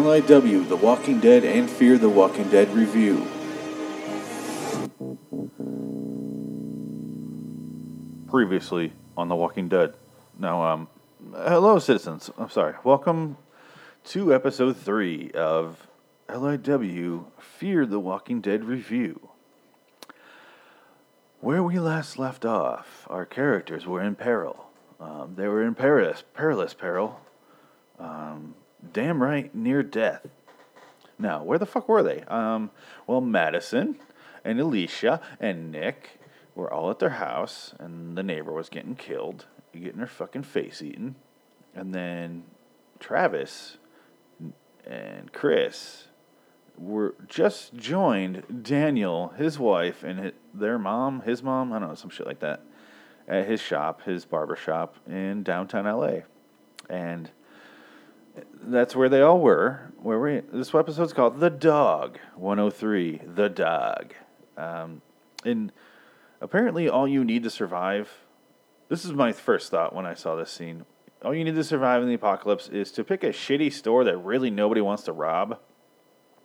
LIW The Walking Dead and Fear the Walking Dead review. Previously on The Walking Dead. Now, um, hello, citizens. I'm sorry. Welcome to episode three of LIW Fear the Walking Dead review. Where we last left off, our characters were in peril. Um, they were in perilous, perilous peril. Um, damn right, near death. Now, where the fuck were they? Um, well, Madison and Alicia and Nick were all at their house, and the neighbor was getting killed, getting her fucking face eaten. And then Travis and Chris were just joined Daniel, his wife, and his, their mom, his mom, I don't know, some shit like that, at his shop, his barber shop in downtown LA. And that's where they all were. Where we this episode's called The Dog 103, The Dog. Um, and apparently all you need to survive this is my first thought when I saw this scene. All you need to survive in the apocalypse is to pick a shitty store that really nobody wants to rob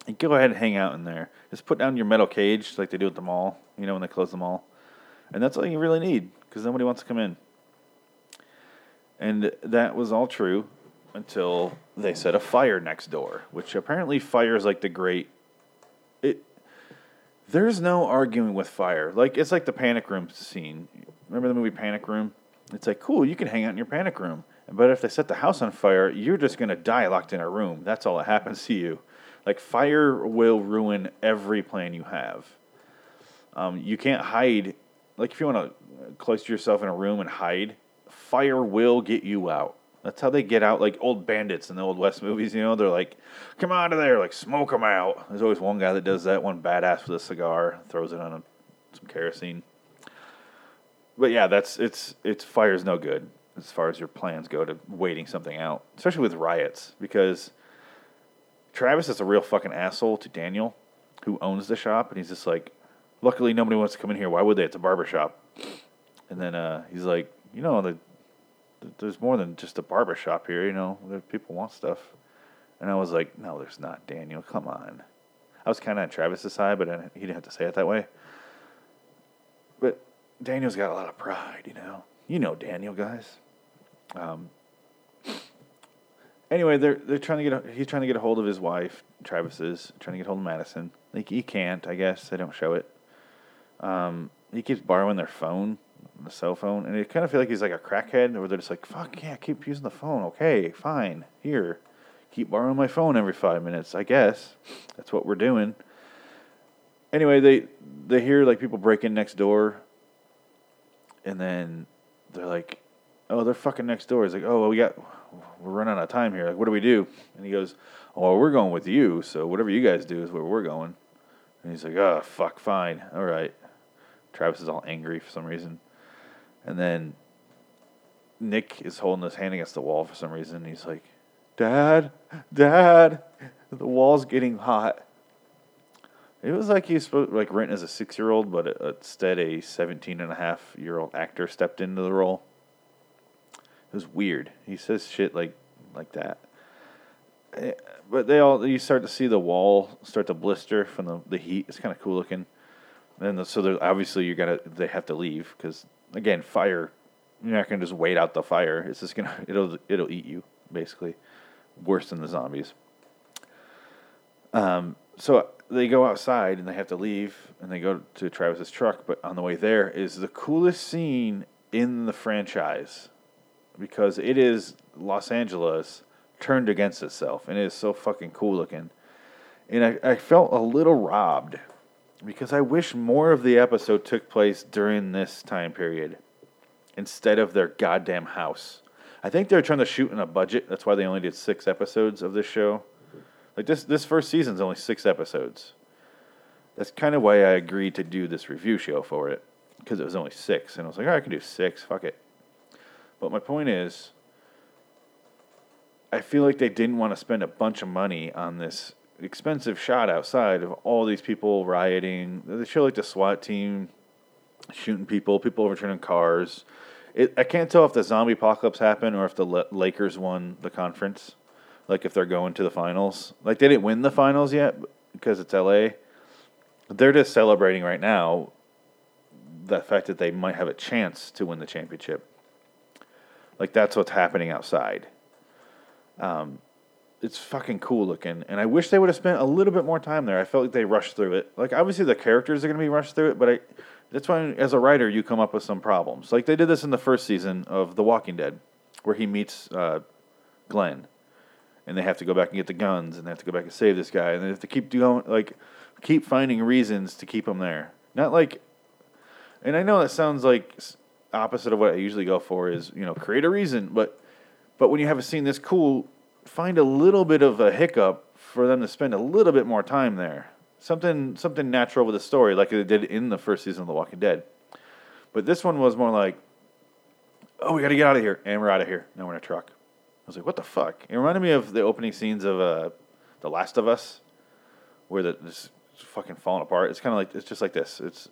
and go ahead and hang out in there. Just put down your metal cage like they do at the mall, you know, when they close the mall. And that's all you really need because nobody wants to come in. And that was all true until they set a fire next door, which apparently fire is like the great. It. There's no arguing with fire. Like it's like the panic room scene. Remember the movie Panic Room? It's like cool, you can hang out in your panic room. But if they set the house on fire, you're just gonna die locked in a room. That's all that happens to you. Like fire will ruin every plan you have. Um, you can't hide. Like if you want to cloister yourself in a room and hide, fire will get you out. That's how they get out. Like old bandits in the old West movies, you know, they're like, "Come out of there!" Like smoke them out. There's always one guy that does that. One badass with a cigar throws it on a, some kerosene. But yeah, that's it's it's fire's no good as far as your plans go to waiting something out, especially with riots because Travis is a real fucking asshole to Daniel, who owns the shop, and he's just like, luckily nobody wants to come in here. Why would they? It's a barber shop. And then uh, he's like, you know, the, the, there's more than just a barber shop here. You know, people want stuff. And I was like, no, there's not, Daniel. Come on. I was kind of on Travis's side, but he didn't have to say it that way. But Daniel's got a lot of pride, you know. You know Daniel, guys. Um, anyway, they're they're trying to get a, he's trying to get a hold of his wife. Travis is trying to get hold of Madison. Like he can't. I guess they don't show it. Um, he keeps borrowing their phone, the cell phone, and it kind of feel like he's like a crackhead, where they're just like, "Fuck yeah, keep using the phone. Okay, fine. Here, keep borrowing my phone every five minutes. I guess that's what we're doing." Anyway, they they hear like people break in next door, and then they're like, "Oh, they're fucking next door." He's like, "Oh, well, we got we're running out of time here. Like, what do we do? And he goes, oh, well, we're going with you. So whatever you guys do is where we're going. And he's like, oh, fuck, fine. All right. Travis is all angry for some reason. And then Nick is holding his hand against the wall for some reason. He's like, Dad, Dad, the wall's getting hot. It was like he was supposed, like written as a six year old, but instead a 17 and a half year old actor stepped into the role. It was weird. He says shit like like that. Eh, but they all you start to see the wall start to blister from the, the heat. It's kind of cool looking. And the, so obviously you're gonna they have to leave because again fire. You're not gonna just wait out the fire. It's just gonna it'll it'll eat you basically, worse than the zombies. Um, so they go outside and they have to leave and they go to Travis's truck. But on the way there is the coolest scene in the franchise because it is Los Angeles turned against itself, and it is so fucking cool looking. And I, I felt a little robbed because I wish more of the episode took place during this time period instead of their goddamn house. I think they're trying to shoot in a budget. That's why they only did six episodes of this show. Like this, this first season's only six episodes. That's kind of why I agreed to do this review show for it because it was only six, and I was like, I can do six. Fuck it. But my point is, I feel like they didn't want to spend a bunch of money on this expensive shot outside of all these people rioting. They show like the SWAT team shooting people, people overturning cars. It, I can't tell if the zombie apocalypse happened or if the Lakers won the conference. Like if they're going to the finals, like they didn't win the finals yet because it's LA. They're just celebrating right now the fact that they might have a chance to win the championship. Like that's what's happening outside. Um, it's fucking cool looking, and I wish they would have spent a little bit more time there. I felt like they rushed through it. Like obviously the characters are going to be rushed through it, but I, that's why as a writer you come up with some problems. Like they did this in the first season of The Walking Dead, where he meets uh, Glenn, and they have to go back and get the guns, and they have to go back and save this guy, and they have to keep doing like keep finding reasons to keep him there. Not like, and I know that sounds like opposite of what I usually go for is you know create a reason, but but when you have a scene this cool, find a little bit of a hiccup for them to spend a little bit more time there. Something something natural with the story, like they did in the first season of The Walking Dead. But this one was more like, oh, we got to get out of here, and we're out of here. Now we're in a truck. I was like, what the fuck? It reminded me of the opening scenes of uh, The Last of Us, where the this fucking falling apart. It's kind of like it's just like this. It's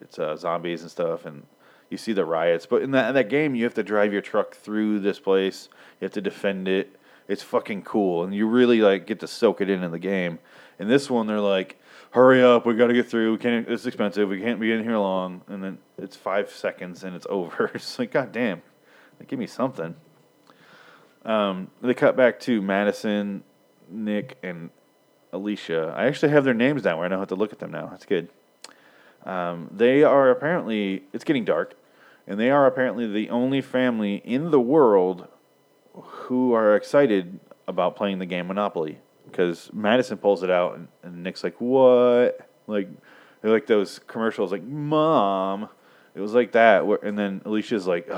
it's uh, zombies and stuff, and you see the riots. But in that in that game, you have to drive your truck through this place. You have to defend it. It's fucking cool, and you really like get to soak it in in the game. In this one, they're like, "Hurry up, we got to get through. We can't. It's expensive. We can't be in here long." And then it's five seconds and it's over. It's like, god damn, like, give me something. Um, they cut back to Madison, Nick, and Alicia. I actually have their names down where I know how to look at them now. That's good. Um, they are apparently, it's getting dark, and they are apparently the only family in the world who are excited about playing the game Monopoly. Because Madison pulls it out, and, and Nick's like, What? Like, like those commercials, like, Mom. It was like that. Where, and then Alicia's like,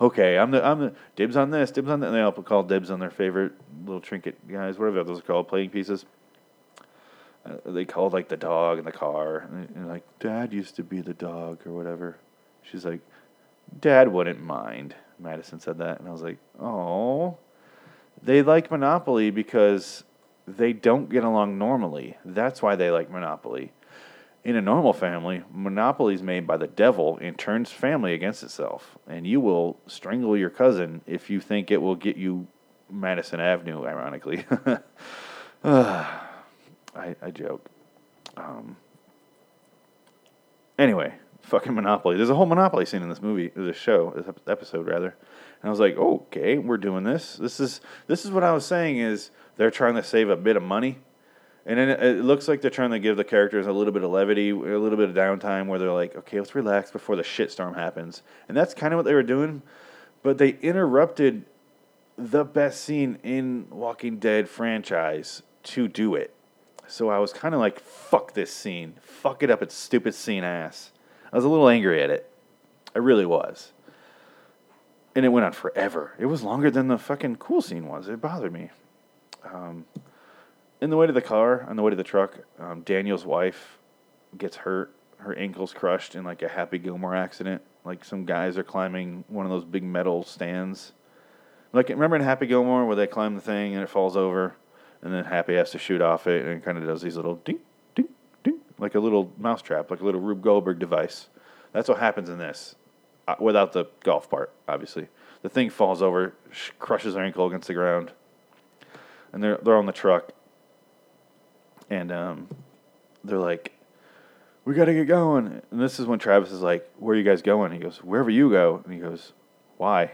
okay, I'm the I'm the dibs on this, dibs on that. And they all call dibs on their favorite little trinket guys, whatever those are called, playing pieces. Uh, they called like the dog and the car, and, and like Dad used to be the dog or whatever. She's like, Dad wouldn't mind. Madison said that, and I was like, oh, they like Monopoly because they don't get along normally. That's why they like Monopoly. In a normal family, Monopoly is made by the devil and turns family against itself. And you will strangle your cousin if you think it will get you Madison Avenue, ironically. I, I joke. Um, anyway, fucking Monopoly. There's a whole Monopoly scene in this movie, this show, this episode rather. And I was like, okay, we're doing this. This is this is what I was saying is they're trying to save a bit of money and then it looks like they're trying to give the characters a little bit of levity, a little bit of downtime where they're like, okay, let's relax before the shitstorm happens. And that's kind of what they were doing. But they interrupted the best scene in Walking Dead franchise to do it. So I was kind of like, fuck this scene. Fuck it up, it's stupid scene ass. I was a little angry at it. I really was. And it went on forever. It was longer than the fucking cool scene was. It bothered me. Um, in the way to the car, on the way to the truck, um, Daniel's wife gets hurt. Her ankle's crushed in like a Happy Gilmore accident. Like some guys are climbing one of those big metal stands. Like remember in Happy Gilmore where they climb the thing and it falls over, and then Happy has to shoot off it and it kind of does these little ding, like a little mousetrap, like a little Rube Goldberg device. That's what happens in this, uh, without the golf part, obviously. The thing falls over, crushes her ankle against the ground, and they're they're on the truck, and um, they're like, "We got to get going." And this is when Travis is like, "Where are you guys going?" He goes, "Wherever you go." And he goes, "Why?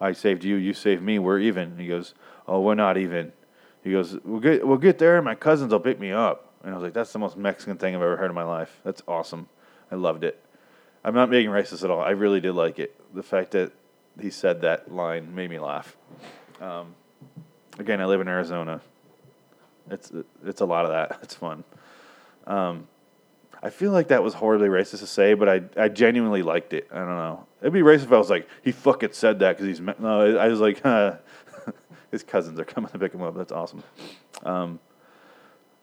I saved you. You saved me. We're even." And he goes, "Oh, we're not even." He goes, "We'll get we'll get there. My cousins will pick me up." And I was like, "That's the most Mexican thing I've ever heard in my life. That's awesome. I loved it." I'm not being racist at all. I really did like it. The fact that he said that line made me laugh. Um, again, I live in Arizona. It's it's a lot of that. It's fun. Um, I feel like that was horribly racist to say, but I I genuinely liked it. I don't know. It'd be racist if I was like he fucking said that because he's no. I was like his cousins are coming to pick him up. That's awesome. Um,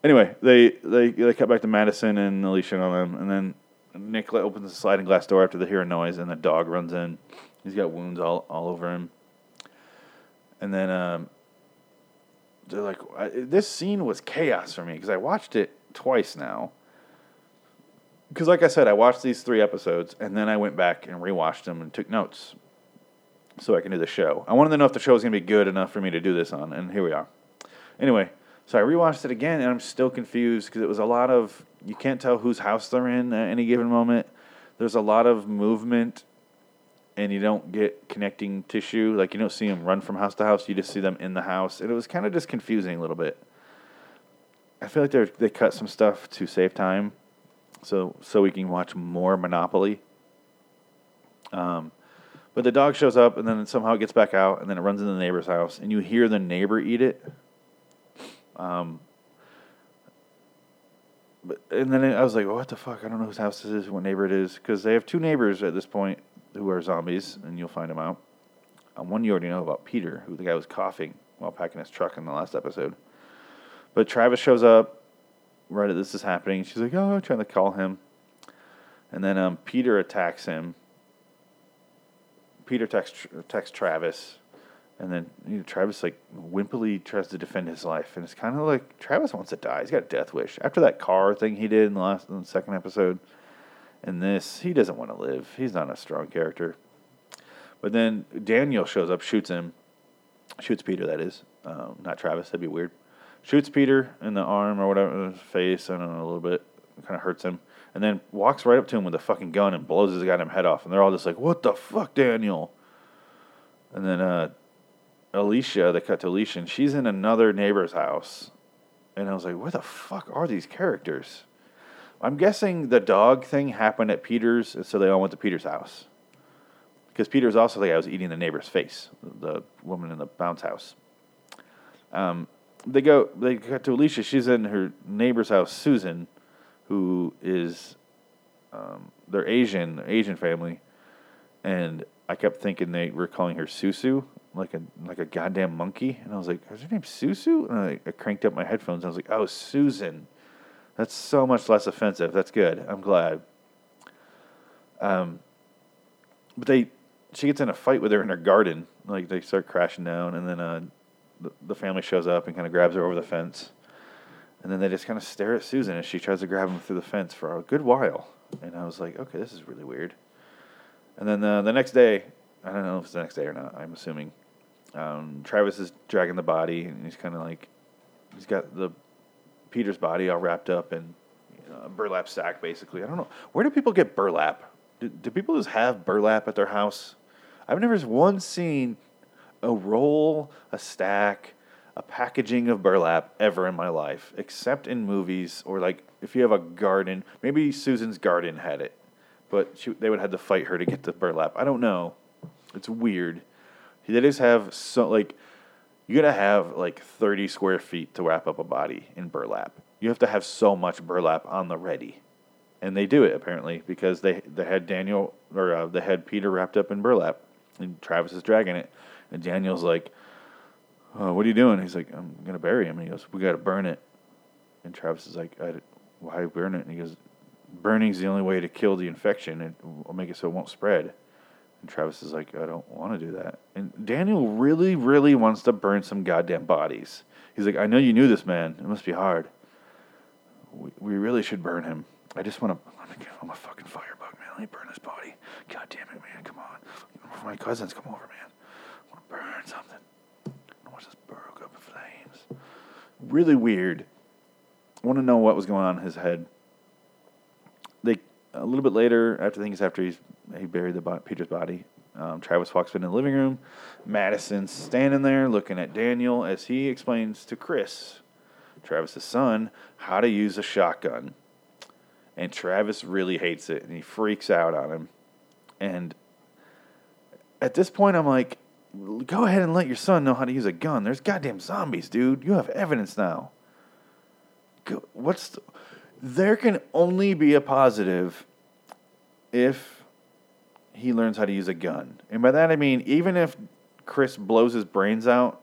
anyway, they they they cut back to Madison and Alicia on them, and then Nick opens the sliding glass door after they hear a noise, and the dog runs in. He's got wounds all all over him. And then um, they're like, this scene was chaos for me because I watched it twice now. Because, like I said, I watched these three episodes and then I went back and rewatched them and took notes. so I can do the show. I wanted to know if the show was going to be good enough for me to do this on, and here we are. Anyway, so I rewatched it again, and I'm still confused because it was a lot of you can't tell whose house they're in at any given moment. There's a lot of movement, and you don't get connecting tissue. Like you don't see them run from house to house. You just see them in the house, and it was kind of just confusing a little bit. I feel like they they cut some stuff to save time, so so we can watch more Monopoly. Um, but the dog shows up, and then somehow it gets back out, and then it runs into the neighbor's house, and you hear the neighbor eat it. Um, but and then I was like, "What the fuck? I don't know whose house this is, what neighbor it is," because they have two neighbors at this point who are zombies, and you'll find them out. Um, one you already know about Peter, who the guy was coughing while packing his truck in the last episode. But Travis shows up right as this is happening. She's like, "Oh, I'm trying to call him," and then um, Peter attacks him. Peter texts texts Travis, and then you know, Travis like wimpily tries to defend his life, and it's kind of like Travis wants to die. He's got a death wish after that car thing he did in the last, in the second episode. And this, he doesn't want to live. He's not a strong character. But then Daniel shows up, shoots him, shoots Peter. That is, um, not Travis. That'd be weird. Shoots Peter in the arm or whatever, face. I don't know a little bit. Kind of hurts him, and then walks right up to him with a fucking gun and blows his goddamn head off. And they're all just like, "What the fuck, Daniel?" And then uh, Alicia, they cut to Alicia, and she's in another neighbor's house. And I was like, where the fuck are these characters? I'm guessing the dog thing happened at Peter's, and so they all went to Peter's house. Because Peter's also the guy who was eating the neighbor's face, the woman in the bounce house. Um, they go, they cut to Alicia. She's in her neighbor's house, Susan, who is, um, they're Asian, Asian family, and I kept thinking they were calling her Susu, like a like a goddamn monkey, and I was like, "Is her name Susu?" And I, I cranked up my headphones. And I was like, "Oh, Susan." That's so much less offensive. That's good. I'm glad. Um, but they, she gets in a fight with her in her garden. Like they start crashing down, and then uh, the, the family shows up and kind of grabs her over the fence, and then they just kind of stare at Susan as she tries to grab him through the fence for a good while. And I was like, okay, this is really weird. And then uh, the next day, I don't know if it's the next day or not. I'm assuming um, Travis is dragging the body, and he's kind of like he's got the Peter's body all wrapped up in you know, a burlap sack, basically. I don't know where do people get burlap. Do, do people just have burlap at their house? I've never once seen a roll, a stack, a packaging of burlap ever in my life, except in movies or like if you have a garden. Maybe Susan's garden had it, but she, they would have to fight her to get the burlap. I don't know. It's weird. They just have so like you gotta have like thirty square feet to wrap up a body in burlap. You have to have so much burlap on the ready, and they do it apparently because they they had Daniel or uh, they had Peter wrapped up in burlap, and Travis is dragging it, and Daniel's like, oh, "What are you doing?" He's like, "I'm gonna bury him." And he goes, "We gotta burn it," and Travis is like, "Why burn it?" And he goes, "Burning's the only way to kill the infection. and make it so it won't spread." And Travis is like, I don't want to do that. And Daniel really, really wants to burn some goddamn bodies. He's like, I know you knew this man. It must be hard. We, we really should burn him. I just want to. I'm a fucking firebug, man. Let me burn his body. God damn it, man. Come on. My cousins come over, man. I want to burn something. I want this burrow up in flames. Really weird. I want to know what was going on in his head. They a little bit later, after things after he's he buried the Peter's body. Um, Travis walks in the living room. Madison's standing there looking at Daniel as he explains to Chris, Travis's son, how to use a shotgun. And Travis really hates it and he freaks out on him. And at this point, I'm like, go ahead and let your son know how to use a gun. There's goddamn zombies, dude. You have evidence now. Go, what's the, there can only be a positive if he learns how to use a gun. And by that I mean, even if Chris blows his brains out,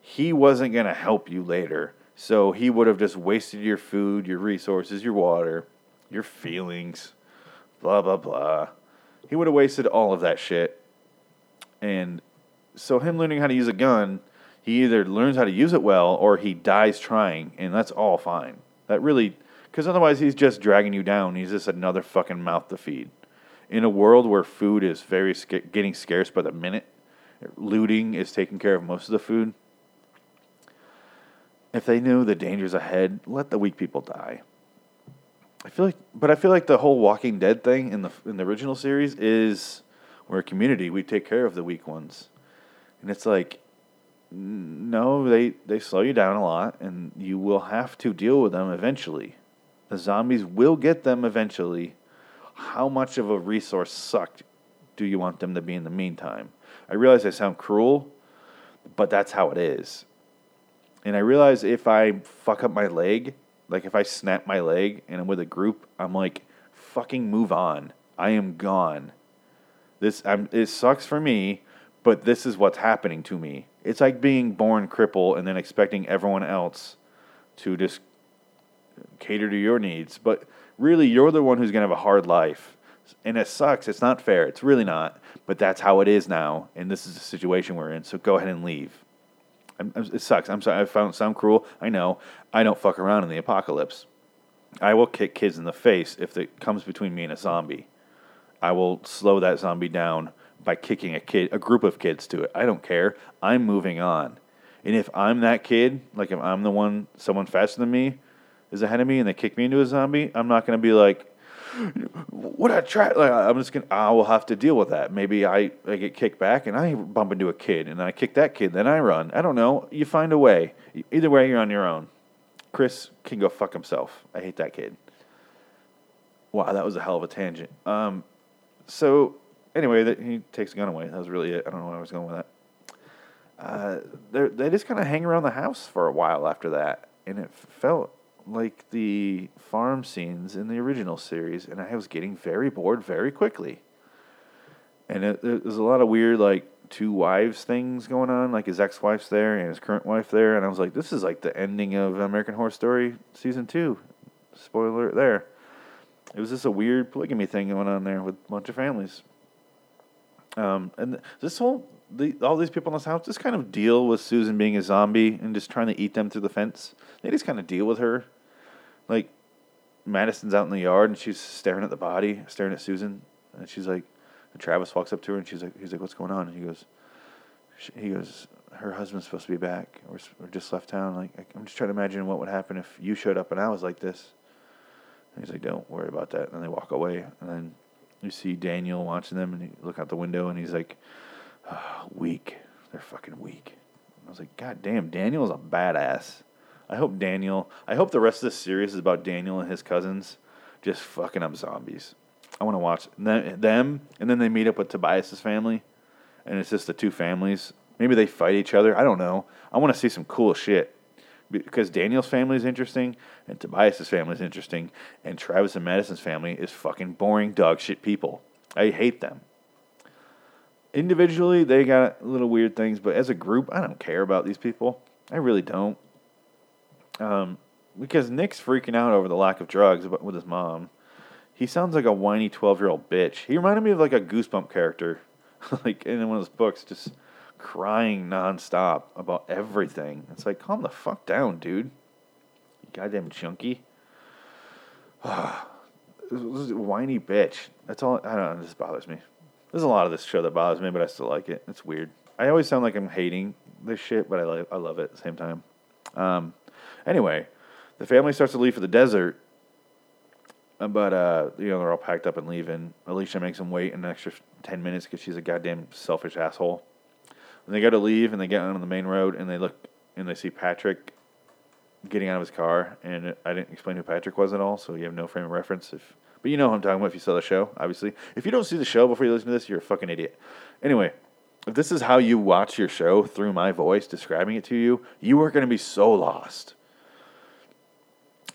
he wasn't going to help you later. So he would have just wasted your food, your resources, your water, your feelings, blah, blah, blah. He would have wasted all of that shit. And so, him learning how to use a gun, he either learns how to use it well or he dies trying, and that's all fine. That really, because otherwise he's just dragging you down. He's just another fucking mouth to feed in a world where food is very sca- getting scarce by the minute, looting is taking care of most of the food. If they knew the dangers ahead, let the weak people die. I feel like, but I feel like the whole Walking Dead thing in the in the original series is we're a community. We take care of the weak ones, and it's like, no, they they slow you down a lot, and you will have to deal with them eventually. The zombies will get them eventually. How much of a resource sucked do you want them to be in the meantime? I realize I sound cruel, but that's how it is. And I realize if I fuck up my leg, like if I snap my leg and I'm with a group, I'm like, fucking move on. I am gone. This I'm, it sucks for me, but this is what's happening to me. It's like being born crippled and then expecting everyone else to just cater to your needs. But really, you're the one who's going to have a hard life. And it sucks. It's not fair. It's really not. But that's how it is now. And this is the situation we're in. So go ahead and leave. I'm, it sucks. I'm sorry. I found sound cruel. I know. I don't fuck around in the apocalypse. I will kick kids in the face if it comes between me and a zombie. I will slow that zombie down by kicking a kid, a group of kids to it. I don't care. I'm moving on. And if I'm that kid, like if I'm the one, someone faster than me is ahead of me, and they kick me into a zombie, I'm not going to be like, what I try. Like, I'm just gonna. I will have to deal with that. Maybe I, I get kicked back and I bump into a kid, and I kick that kid, then I run. I don't know. You find a way. Either way, you're on your own. Chris can go fuck himself. I hate that kid. Wow, that was a hell of a tangent. Um, so anyway, that he takes the gun away. That was really it. I don't know where I was going with that. Uh, they just kind of hang around the house for a while after that, and it felt like the farm scenes in the original series, and I was getting very bored very quickly. And it, there's a lot of weird, like, two wives things going on. Like, his ex wife's there and his current wife there. And I was like, this is like the ending of American Horror Story season two. Spoiler there. It was just a weird polygamy thing going on there with a bunch of families. Um, and this whole the, all these people in this house just kind of deal with Susan being a zombie and just trying to eat them through the fence. They just kind of deal with her. Like Madison's out in the yard and she's staring at the body, staring at Susan, and she's like, and Travis walks up to her and she's like, he's like, what's going on? And he goes, he goes, her husband's supposed to be back or, or just left town. Like I'm just trying to imagine what would happen if you showed up and I was like this. And he's like, don't worry about that. And they walk away, and then you see Daniel watching them, and you look out the window, and he's like, oh, weak. They're fucking weak. I was like, God damn, Daniel's a badass. I hope Daniel. I hope the rest of this series is about Daniel and his cousins just fucking up zombies. I want to watch them, and then they meet up with Tobias's family, and it's just the two families. Maybe they fight each other. I don't know. I want to see some cool shit because Daniel's family is interesting, and Tobias's family is interesting, and Travis and Madison's family is fucking boring dog shit people. I hate them. Individually, they got little weird things, but as a group, I don't care about these people. I really don't. Um, because Nick's freaking out over the lack of drugs with his mom. He sounds like a whiny 12 year old bitch. He reminded me of like a Goosebump character, like in one of those books, just crying nonstop about everything. It's like, calm the fuck down, dude. You goddamn chunky. whiny bitch. That's all. I don't know. This bothers me. There's a lot of this show that bothers me, but I still like it. It's weird. I always sound like I'm hating this shit, but I like I love it at the same time. Um, Anyway, the family starts to leave for the desert, uh, but uh, you know they're all packed up and leaving. Alicia makes them wait an extra ten minutes because she's a goddamn selfish asshole. And they go to leave, and they get on the main road, and they look and they see Patrick getting out of his car. And I didn't explain who Patrick was at all, so you have no frame of reference. If but you know who I'm talking about if you saw the show, obviously. If you don't see the show before you listen to this, you're a fucking idiot. Anyway, if this is how you watch your show through my voice describing it to you, you are going to be so lost.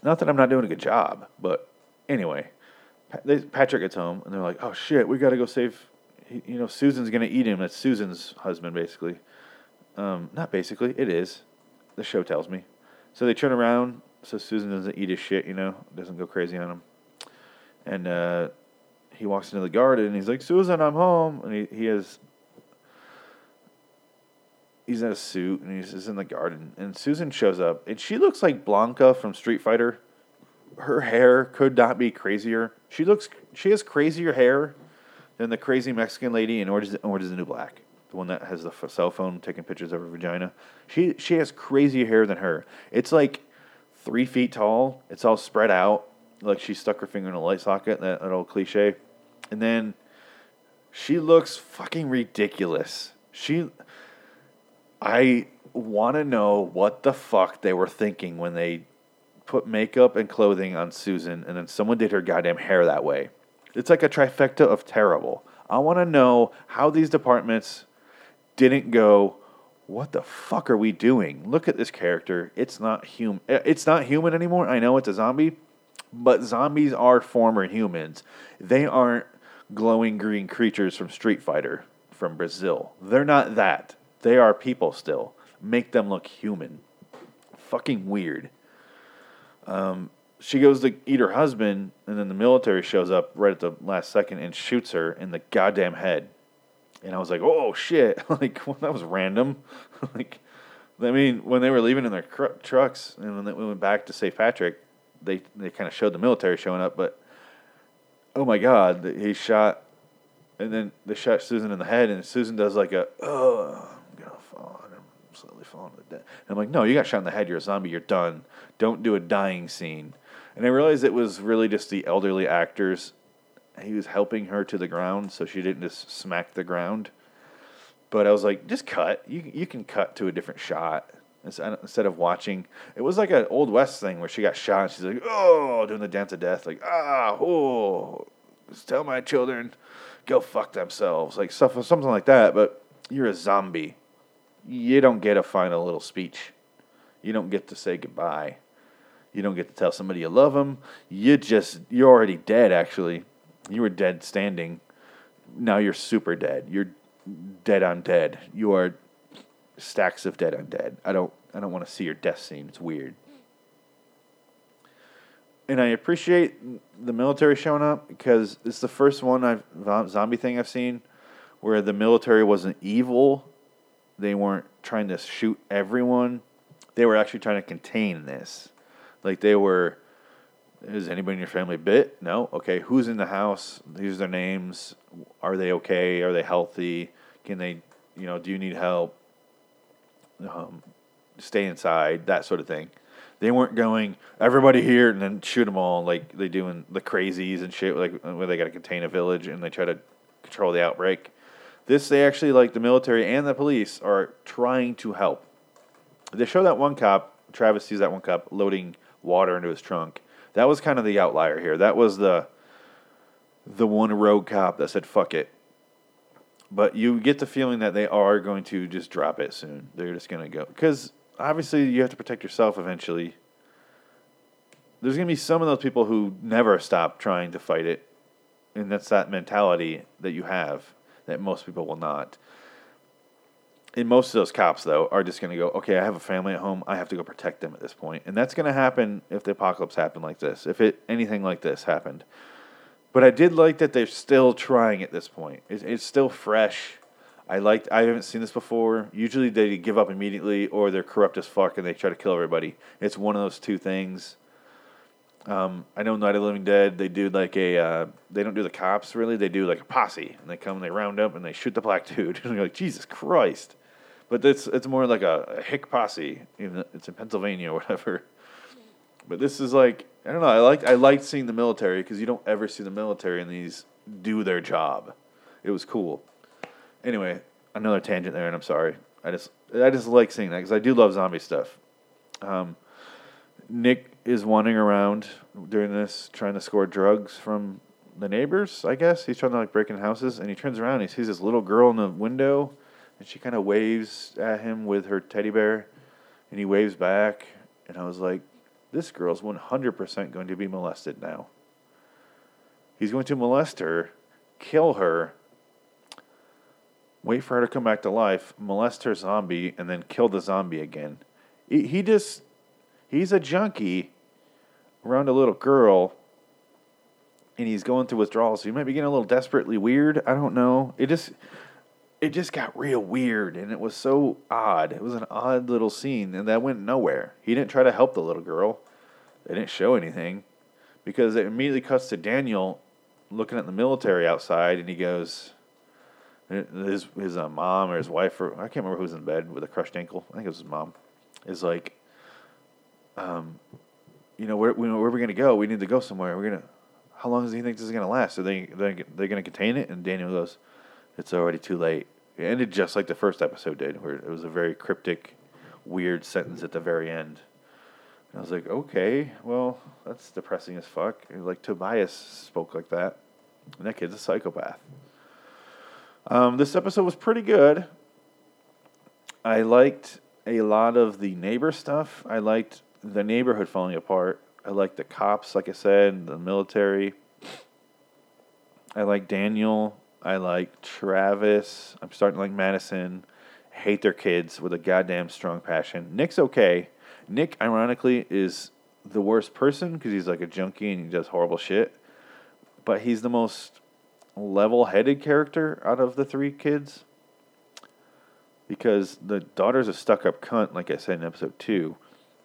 Not that I'm not doing a good job, but anyway, Patrick gets home and they're like, "Oh shit, we got to go save." You know, Susan's gonna eat him. That's Susan's husband, basically. Um, not basically, it is. The show tells me. So they turn around so Susan doesn't eat his shit. You know, doesn't go crazy on him. And uh, he walks into the garden and he's like, "Susan, I'm home." And he he has he's in a suit and he's in the garden and Susan shows up and she looks like Blanka from Street Fighter. Her hair could not be crazier. She looks she has crazier hair than the crazy Mexican lady in Orange Orange is the New Black. the one that has the f- cell phone taking pictures of her vagina. She she has crazier hair than her. It's like three feet tall. It's all spread out, like she stuck her finger in a light socket. That, that old cliche. And then she looks fucking ridiculous. She, I want to know what the fuck they were thinking when they put makeup and clothing on Susan, and then someone did her goddamn hair that way. It's like a trifecta of terrible. I want to know how these departments didn't go. What the fuck are we doing? Look at this character. It's not human. It's not human anymore. I know it's a zombie, but zombies are former humans. They aren't glowing green creatures from Street Fighter from Brazil. They're not that. They are people still. Make them look human. Fucking weird. Um, she goes to eat her husband, and then the military shows up right at the last second and shoots her in the goddamn head. And I was like, "Oh shit!" like well, that was random. like, I mean, when they were leaving in their cr- trucks, and when they went back to St. Patrick, they they kind of showed the military showing up, but oh my god, he shot, and then they shot Susan in the head, and Susan does like a oh, I'm gonna fall, and Death. And I'm like, no, you got shot in the head. You're a zombie. You're done. Don't do a dying scene. And I realized it was really just the elderly actors. He was helping her to the ground, so she didn't just smack the ground. But I was like, just cut. You you can cut to a different shot instead of watching. It was like an old west thing where she got shot. and She's like, oh, doing the dance of death, like ah, oh, tell my children go fuck themselves, like stuff, something like that. But you're a zombie. You don't get a final little speech. You don't get to say goodbye. You don't get to tell somebody you love them. You just you're already dead. Actually, you were dead standing. Now you're super dead. You're dead on dead. You are stacks of dead undead. I don't I don't want to see your death scene. It's weird. And I appreciate the military showing up because it's the first one I've zombie thing I've seen where the military wasn't evil. They weren't trying to shoot everyone. They were actually trying to contain this. Like they were is anybody in your family bit? No. Okay. Who's in the house? These are their names. Are they okay? Are they healthy? Can they, you know, do you need help? um, stay inside, that sort of thing. They weren't going everybody here and then shoot them all like they do in the crazies and shit, like where they got to contain a village and they try to control the outbreak. This they actually like the military and the police are trying to help. They show that one cop. Travis sees that one cop loading water into his trunk. That was kind of the outlier here. That was the the one rogue cop that said "fuck it." but you get the feeling that they are going to just drop it soon. They're just going to go because obviously you have to protect yourself eventually. There's going to be some of those people who never stop trying to fight it, and that's that mentality that you have that most people will not. And most of those cops, though, are just going to go, okay, I have a family at home. I have to go protect them at this point. And that's going to happen if the apocalypse happened like this, if it anything like this happened. But I did like that they're still trying at this point. It's, it's still fresh. I liked. I haven't seen this before. Usually they give up immediately, or they're corrupt as fuck and they try to kill everybody. It's one of those two things. Um, I know Night of the Living Dead. They do like a. Uh, they don't do the cops really. They do like a posse, and they come and they round up and they shoot the black dude. and you're like, Jesus Christ! But it's it's more like a, a hick posse. Even it's in Pennsylvania or whatever. But this is like I don't know. I like I liked seeing the military because you don't ever see the military in these do their job. It was cool. Anyway, another tangent there, and I'm sorry. I just I just like seeing that because I do love zombie stuff. Um, Nick is wandering around during this, trying to score drugs from the neighbors. I guess he's trying to like break in houses, and he turns around. And he sees this little girl in the window, and she kind of waves at him with her teddy bear, and he waves back. And I was like, this girl's 100% going to be molested now. He's going to molest her, kill her, wait for her to come back to life, molest her zombie, and then kill the zombie again. He, he just, he's a junkie around a little girl, and he's going through withdrawals. So he might be getting a little desperately weird. I don't know. It just, it just got real weird and it was so odd. It was an odd little scene and that went nowhere. He didn't try to help the little girl. They didn't show anything because it immediately cuts to Daniel looking at the military outside and he goes, his his uh, mom or his wife or I can't remember who was in bed with a crushed ankle. I think it was his mom. Is like, um, you know, where where are we gonna go? We need to go somewhere. We're gonna. How long does he think this is gonna last? Are they they they gonna contain it? And Daniel goes, "It's already too late." It ended just like the first episode did, where it was a very cryptic, weird sentence at the very end. And I was like, okay, well, that's depressing as fuck. Like Tobias spoke like that, and that kid's a psychopath. Um, this episode was pretty good. I liked a lot of the neighbor stuff. I liked the neighborhood falling apart. I like the cops, like I said, the military. I like Daniel. I like Travis. I'm starting to like Madison. Hate their kids with a goddamn strong passion. Nick's okay. Nick, ironically, is the worst person because he's like a junkie and he does horrible shit. But he's the most level headed character out of the three kids. Because the daughter's a stuck up cunt, like I said in episode two.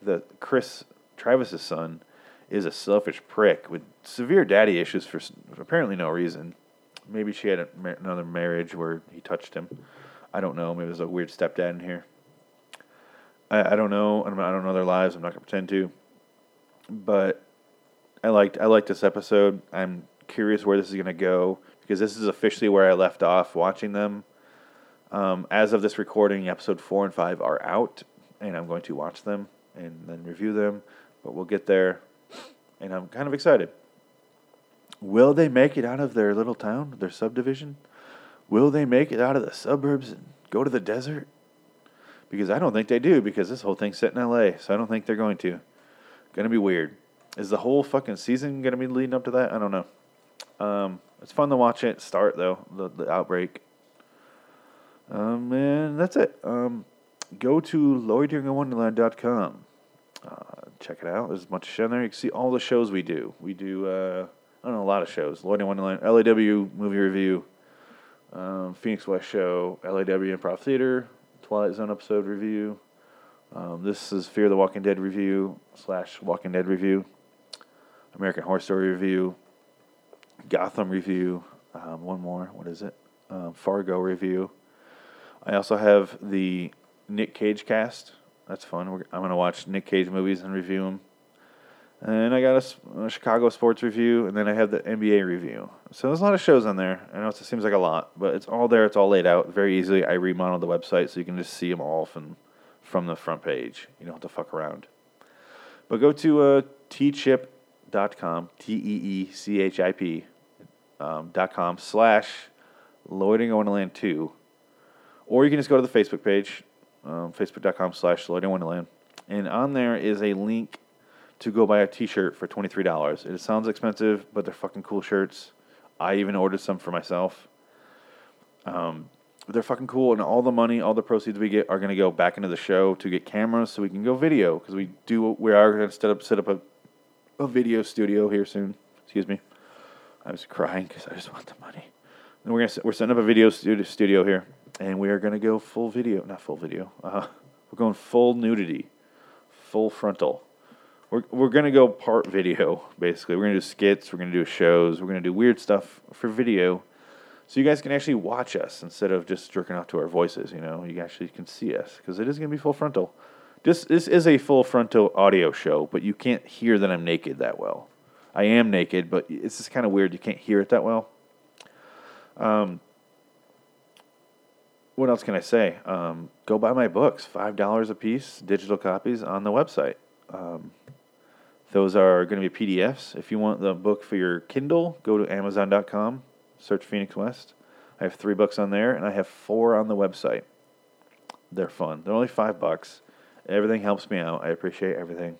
The Chris, Travis's son, is a selfish prick with severe daddy issues for apparently no reason. Maybe she had a, another marriage where he touched him. I don't know. Maybe there's a weird stepdad in here. I, I don't know. I don't know their lives. I'm not gonna pretend to. But I liked I liked this episode. I'm curious where this is gonna go because this is officially where I left off watching them. Um, as of this recording, episode four and five are out, and I'm going to watch them and then review them. But we'll get there, and I'm kind of excited. Will they make it out of their little town, their subdivision? Will they make it out of the suburbs and go to the desert? Because I don't think they do, because this whole thing's set in LA, so I don't think they're going to. Gonna be weird. Is the whole fucking season gonna be leading up to that? I don't know. Um, it's fun to watch it start though, the, the outbreak. Um, and that's it. Um, go to loiteringinwonderland.com. Uh, check it out. There's a bunch of shit on there. You can see all the shows we do. We do, uh, I don't know, a lot of shows. Loitering Wonderland, LAW movie review, um, Phoenix West show, LAW Improv Theater, Twilight Zone episode review. Um, this is Fear the Walking Dead review slash Walking Dead review, American Horror Story review, Gotham review. Um, one more. What is it? Um, Fargo review. I also have the Nick Cage cast. That's fun. We're, I'm to watch Nick Cage movies and review them. And I got a, a, Chicago sports review, and then I have the NBA review. So there's a lot of shows on there. I know it seems like a lot, but it's all there. It's all laid out very easily. I remodeled the website so you can just see them all from from the front page. You don't have to fuck around. But go to uh, teechip.com, T E E C H I P um, dot com slash Loitering Wonderland 2. Or you can just go to the Facebook page, um, facebook.com slash Loitering Wonderland. And on there is a link to go buy a T-shirt for twenty three dollars. It sounds expensive, but they're fucking cool shirts. I even ordered some for myself. Um, they're fucking cool, and all the money, all the proceeds we get are gonna go back into the show to get cameras so we can go video because we do we are gonna set up set up a a video studio here soon. Excuse me. I was crying because I just want the money. And we're gonna we're setting up a video studio here, and we are gonna go full video, not full video. Uh, we're going full nudity, full frontal we're we're gonna go part video basically. We're gonna do skits. We're gonna do shows. We're gonna do weird stuff for video, so you guys can actually watch us instead of just jerking off to our voices. You know, you actually can see us because it is gonna be full frontal. This this is a full frontal audio show, but you can't hear that I'm naked that well. I am naked, but it's just kind of weird. You can't hear it that well. Um, what else can I say? Um, go buy my books, five dollars a piece, digital copies on the website. Um, those are going to be PDFs. If you want the book for your Kindle, go to Amazon.com, search Phoenix West. I have three books on there, and I have four on the website. They're fun. They're only five bucks. Everything helps me out. I appreciate everything.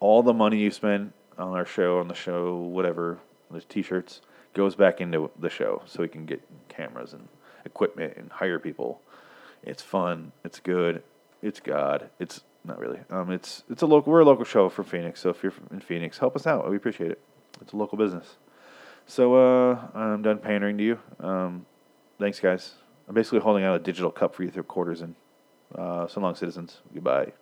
All the money you spend on our show, on the show, whatever, the t-shirts, goes back into the show so we can get cameras and equipment and hire people. It's fun. It's good. It's God. It's not really. Um, it's it's a local. We're a local show from Phoenix, so if you're in Phoenix, help us out. We appreciate it. It's a local business. So uh, I'm done pandering to you. Um, thanks, guys. I'm basically holding out a digital cup for you throw quarters and Uh, so long, citizens. Goodbye.